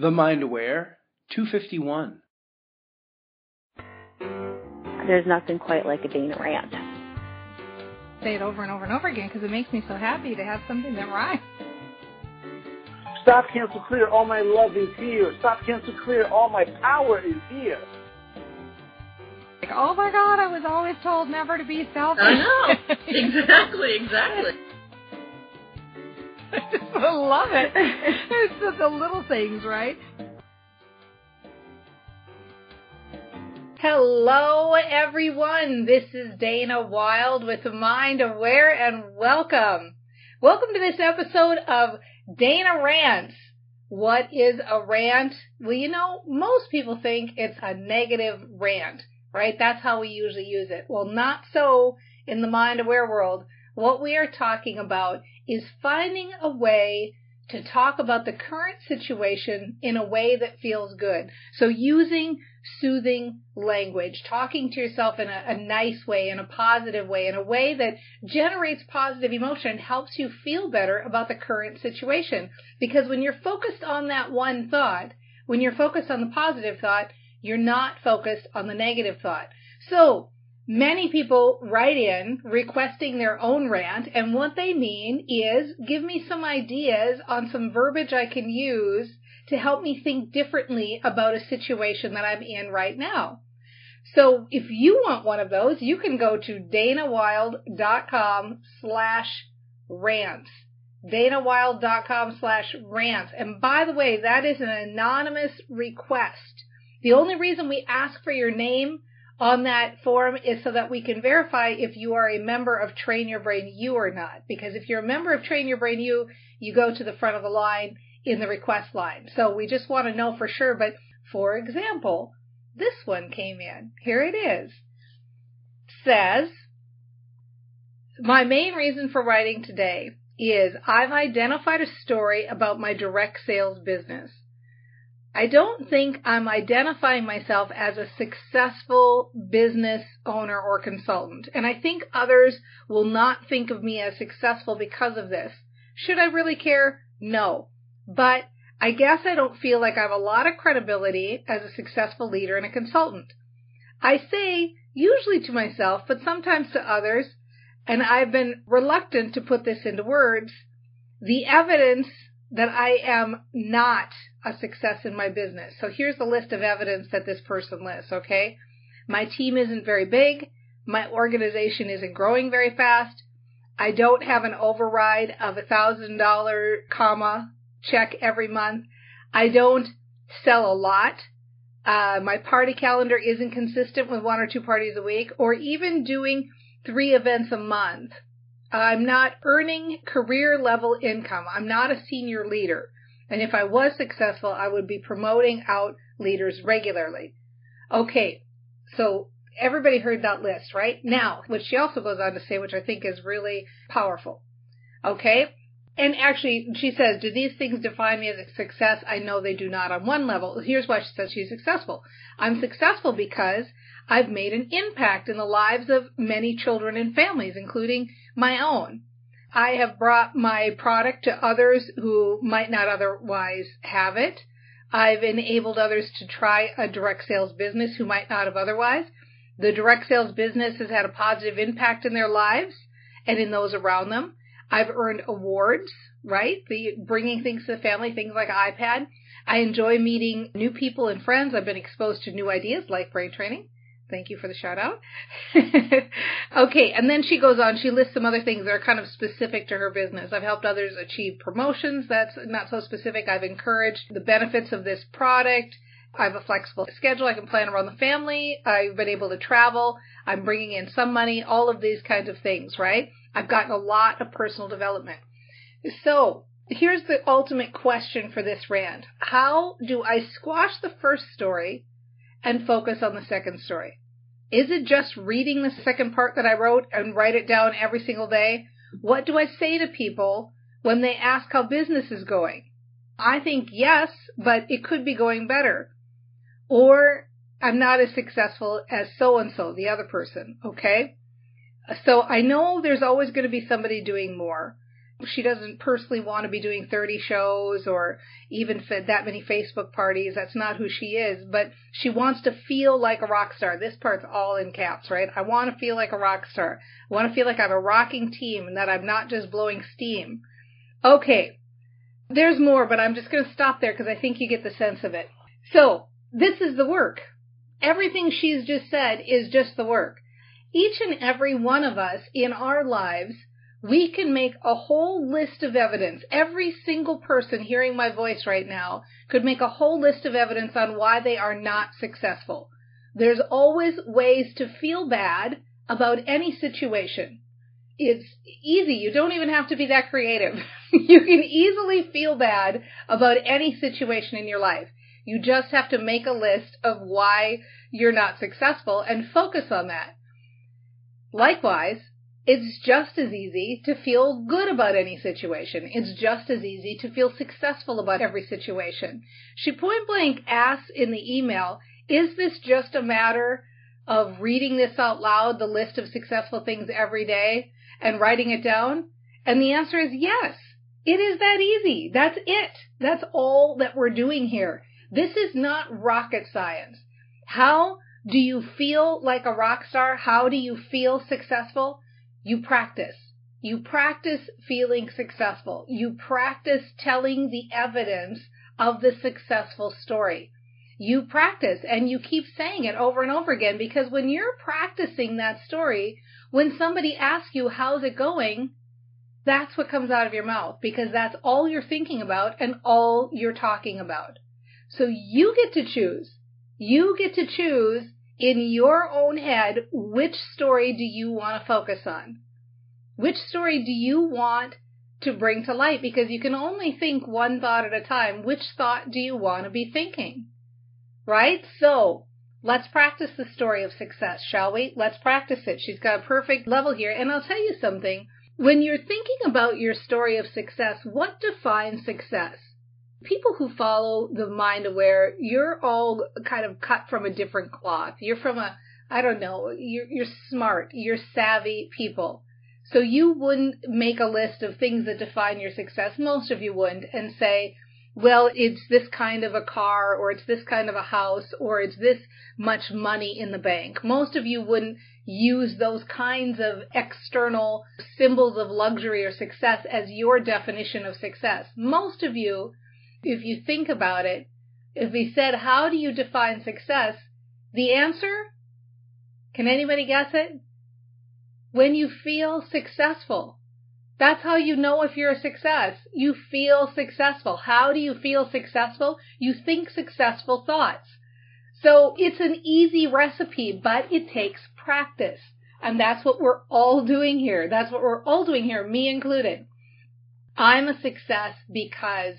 The Mind Aware 251. There's nothing quite like a Dana rant. Say it over and over and over again because it makes me so happy to have something that rhymes. Stop, cancel, clear. All my love is here. Stop, cancel, clear. All my power is here. Like, oh my God, I was always told never to be selfish. I know. exactly, exactly. I just love it. It's just the little things, right? Hello, everyone. This is Dana Wilde with Mind Aware, and welcome. Welcome to this episode of Dana Rants. What is a rant? Well, you know, most people think it's a negative rant, right? That's how we usually use it. Well, not so in the Mind Aware world. What we are talking about is finding a way to talk about the current situation in a way that feels good. So using soothing language, talking to yourself in a, a, nice way, in a positive way, in a way that generates positive emotion helps you feel better about the current situation. Because when you're focused on that one thought, when you're focused on the positive thought, you're not focused on the negative thought. So Many people write in requesting their own rant, and what they mean is give me some ideas on some verbiage I can use to help me think differently about a situation that I'm in right now. So if you want one of those, you can go to danawilde.com slash rants. danawilde.com slash rants. And by the way, that is an anonymous request. The only reason we ask for your name on that form is so that we can verify if you are a member of Train Your Brain U or not. Because if you're a member of Train Your Brain U, you go to the front of the line in the request line. So we just want to know for sure. But for example, this one came in. Here it is. Says, my main reason for writing today is I've identified a story about my direct sales business. I don't think I'm identifying myself as a successful business owner or consultant. And I think others will not think of me as successful because of this. Should I really care? No. But I guess I don't feel like I have a lot of credibility as a successful leader and a consultant. I say usually to myself, but sometimes to others, and I've been reluctant to put this into words, the evidence that I am not a success in my business. So here's the list of evidence that this person lists, okay? My team isn't very big. My organization isn't growing very fast. I don't have an override of a thousand dollar comma check every month. I don't sell a lot. Uh, my party calendar isn't consistent with one or two parties a week or even doing three events a month. I'm not earning career level income. I'm not a senior leader. And if I was successful, I would be promoting out leaders regularly. Okay, so everybody heard that list, right? Now, what she also goes on to say, which I think is really powerful. Okay? And actually, she says, do these things define me as a success? I know they do not on one level. Here's why she says she's successful. I'm successful because I've made an impact in the lives of many children and families, including my own. I have brought my product to others who might not otherwise have it. I've enabled others to try a direct sales business who might not have otherwise. The direct sales business has had a positive impact in their lives and in those around them. I've earned awards, right? The bringing things to the family, things like iPad. I enjoy meeting new people and friends. I've been exposed to new ideas like brain training. Thank you for the shout out. okay, and then she goes on. She lists some other things that are kind of specific to her business. I've helped others achieve promotions. That's not so specific. I've encouraged the benefits of this product. I have a flexible schedule. I can plan around the family. I've been able to travel. I'm bringing in some money. All of these kinds of things, right? I've gotten a lot of personal development. So here's the ultimate question for this rant. How do I squash the first story and focus on the second story? Is it just reading the second part that I wrote and write it down every single day? What do I say to people when they ask how business is going? I think yes, but it could be going better. Or I'm not as successful as so and so, the other person, okay? So I know there's always going to be somebody doing more. She doesn't personally want to be doing 30 shows or even that many Facebook parties. That's not who she is, but she wants to feel like a rock star. This part's all in caps, right? I want to feel like a rock star. I want to feel like I have a rocking team and that I'm not just blowing steam. Okay. There's more, but I'm just going to stop there because I think you get the sense of it. So, this is the work. Everything she's just said is just the work. Each and every one of us in our lives we can make a whole list of evidence. Every single person hearing my voice right now could make a whole list of evidence on why they are not successful. There's always ways to feel bad about any situation. It's easy. You don't even have to be that creative. you can easily feel bad about any situation in your life. You just have to make a list of why you're not successful and focus on that. Likewise, it's just as easy to feel good about any situation. It's just as easy to feel successful about every situation. She point blank asks in the email, is this just a matter of reading this out loud, the list of successful things every day, and writing it down? And the answer is yes. It is that easy. That's it. That's all that we're doing here. This is not rocket science. How do you feel like a rock star? How do you feel successful? You practice. You practice feeling successful. You practice telling the evidence of the successful story. You practice and you keep saying it over and over again because when you're practicing that story, when somebody asks you, how's it going? That's what comes out of your mouth because that's all you're thinking about and all you're talking about. So you get to choose. You get to choose in your own head, which story do you want to focus on? Which story do you want to bring to light? Because you can only think one thought at a time. Which thought do you want to be thinking? Right? So, let's practice the story of success, shall we? Let's practice it. She's got a perfect level here. And I'll tell you something. When you're thinking about your story of success, what defines success? People who follow the mind aware, you're all kind of cut from a different cloth. You're from a, I don't know, you're, you're smart, you're savvy people. So you wouldn't make a list of things that define your success. Most of you wouldn't and say, well, it's this kind of a car or it's this kind of a house or it's this much money in the bank. Most of you wouldn't use those kinds of external symbols of luxury or success as your definition of success. Most of you if you think about it, if we said, how do you define success? The answer, can anybody guess it? When you feel successful. That's how you know if you're a success. You feel successful. How do you feel successful? You think successful thoughts. So it's an easy recipe, but it takes practice. And that's what we're all doing here. That's what we're all doing here, me included. I'm a success because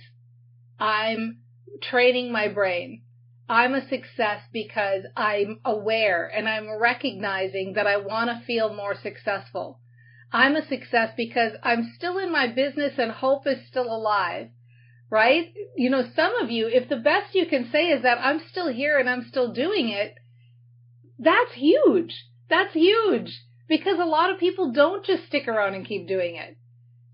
I'm training my brain. I'm a success because I'm aware and I'm recognizing that I want to feel more successful. I'm a success because I'm still in my business and hope is still alive. Right? You know, some of you, if the best you can say is that I'm still here and I'm still doing it, that's huge. That's huge. Because a lot of people don't just stick around and keep doing it.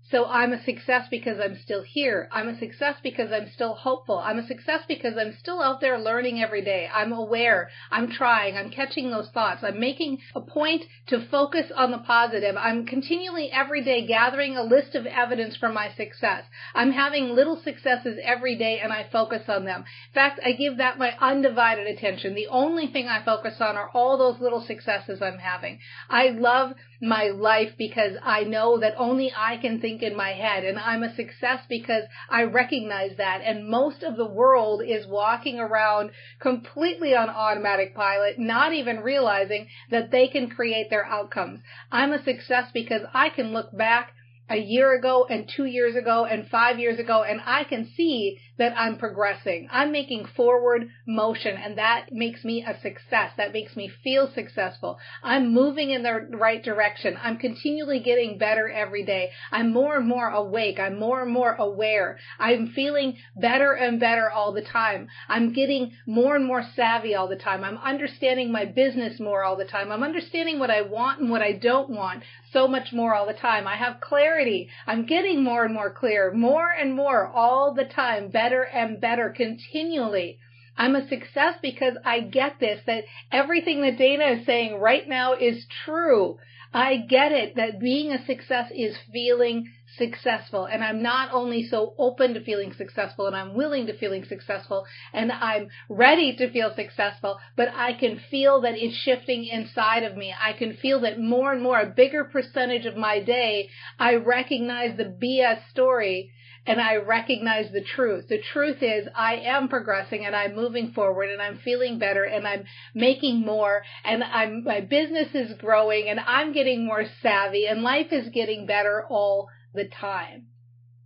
So I'm a success because I'm still here. I'm a success because I'm still hopeful. I'm a success because I'm still out there learning every day. I'm aware. I'm trying. I'm catching those thoughts. I'm making a point to focus on the positive. I'm continually every day gathering a list of evidence for my success. I'm having little successes every day and I focus on them. In fact, I give that my undivided attention. The only thing I focus on are all those little successes I'm having. I love my life because I know that only I can think in my head and I'm a success because I recognize that and most of the world is walking around completely on automatic pilot, not even realizing that they can create their outcomes. I'm a success because I can look back a year ago and two years ago and five years ago and I can see that I'm progressing. I'm making forward motion and that makes me a success. That makes me feel successful. I'm moving in the right direction. I'm continually getting better every day. I'm more and more awake. I'm more and more aware. I'm feeling better and better all the time. I'm getting more and more savvy all the time. I'm understanding my business more all the time. I'm understanding what I want and what I don't want so much more all the time. I have clarity. I'm getting more and more clear, more and more all the time, better and better continually. I'm a success because I get this, that everything that Dana is saying right now is true. I get it that being a success is feeling successful and I'm not only so open to feeling successful and I'm willing to feeling successful and I'm ready to feel successful, but I can feel that it's shifting inside of me. I can feel that more and more, a bigger percentage of my day, I recognize the BS story and I recognize the truth. The truth is I am progressing and I'm moving forward and I'm feeling better and I'm making more and I'm, my business is growing and I'm getting more savvy and life is getting better all the time.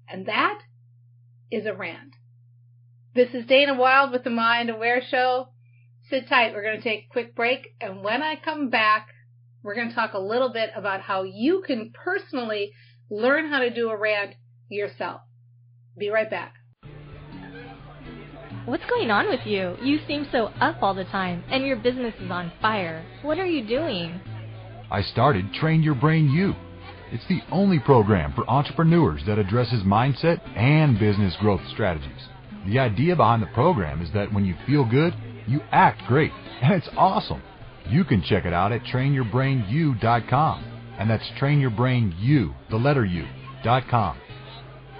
And that is a rant. This is Dana Wilde with the Mind Aware Show. Sit tight. We're going to take a quick break. And when I come back, we're going to talk a little bit about how you can personally learn how to do a rant yourself. Be right back. What's going on with you? You seem so up all the time, and your business is on fire. What are you doing? I started Train Your Brain U. It's the only program for entrepreneurs that addresses mindset and business growth strategies. The idea behind the program is that when you feel good, you act great, and it's awesome. You can check it out at trainyourbrainu.com, and that's trainyourbrainu, the letter U, dot com.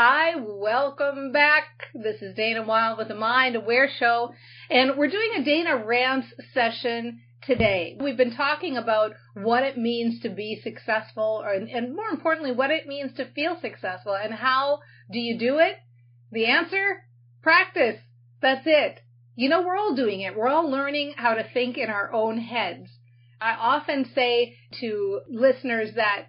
Hi, welcome back. This is Dana Wilde with the Mind Aware Show, and we're doing a Dana Rants session today. We've been talking about what it means to be successful, or, and more importantly, what it means to feel successful, and how do you do it? The answer? Practice. That's it. You know, we're all doing it. We're all learning how to think in our own heads. I often say to listeners that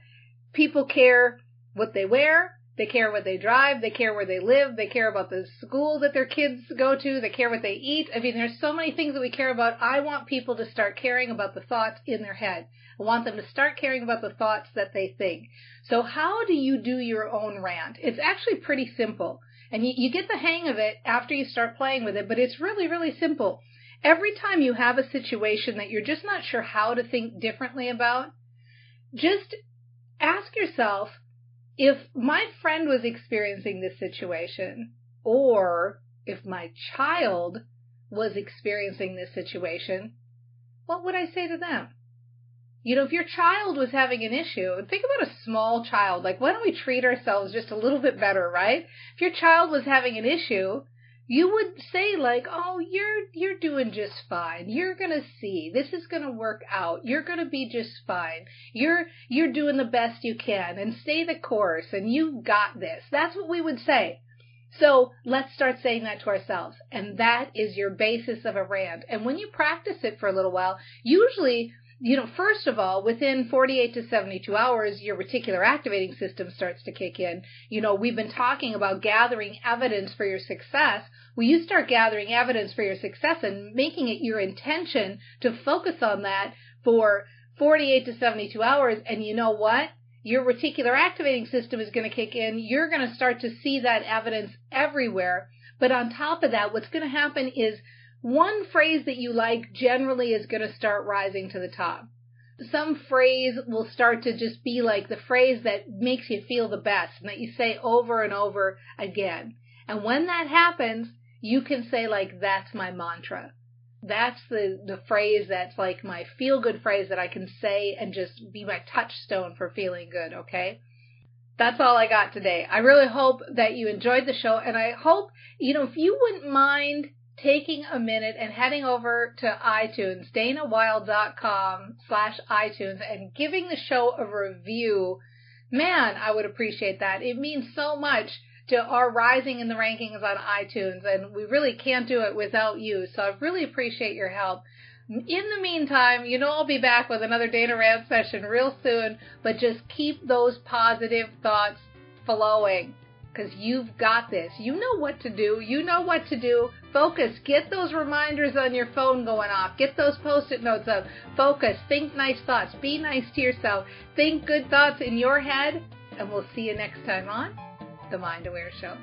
people care what they wear, they care what they drive. They care where they live. They care about the school that their kids go to. They care what they eat. I mean, there's so many things that we care about. I want people to start caring about the thoughts in their head. I want them to start caring about the thoughts that they think. So how do you do your own rant? It's actually pretty simple. And you, you get the hang of it after you start playing with it, but it's really, really simple. Every time you have a situation that you're just not sure how to think differently about, just ask yourself, if my friend was experiencing this situation, or if my child was experiencing this situation, what would I say to them? You know, if your child was having an issue, think about a small child, like why don't we treat ourselves just a little bit better, right? If your child was having an issue, you would say like, "Oh, you're you're doing just fine. You're going to see. This is going to work out. You're going to be just fine. You're you're doing the best you can and stay the course and you got this." That's what we would say. So, let's start saying that to ourselves. And that is your basis of a rant. And when you practice it for a little while, usually you know, first of all, within 48 to 72 hours, your reticular activating system starts to kick in. You know, we've been talking about gathering evidence for your success. Well, you start gathering evidence for your success and making it your intention to focus on that for 48 to 72 hours. And you know what? Your reticular activating system is going to kick in. You're going to start to see that evidence everywhere. But on top of that, what's going to happen is one phrase that you like generally is going to start rising to the top. Some phrase will start to just be like the phrase that makes you feel the best and that you say over and over again. And when that happens, you can say like, that's my mantra. That's the, the phrase that's like my feel good phrase that I can say and just be my touchstone for feeling good, okay? That's all I got today. I really hope that you enjoyed the show and I hope, you know, if you wouldn't mind taking a minute and heading over to iTunes, danawilde.com slash iTunes and giving the show a review. Man, I would appreciate that. It means so much to our rising in the rankings on iTunes and we really can't do it without you. So I really appreciate your help. In the meantime, you know I'll be back with another Dana Rant session real soon, but just keep those positive thoughts flowing because you've got this. You know what to do. You know what to do. Focus. Get those reminders on your phone going off. Get those post-it notes up. Focus. Think nice thoughts. Be nice to yourself. Think good thoughts in your head. And we'll see you next time on The Mind Aware Show.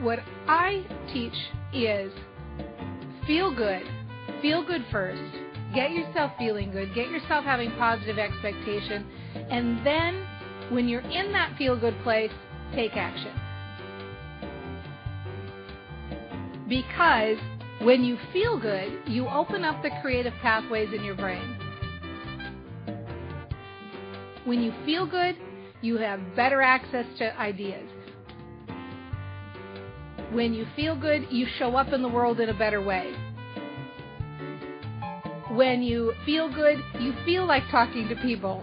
What I teach is feel good. Feel good first Get yourself feeling good. Get yourself having positive expectation. And then when you're in that feel good place, take action. Because when you feel good, you open up the creative pathways in your brain. When you feel good, you have better access to ideas. When you feel good, you show up in the world in a better way when you feel good, you feel like talking to people.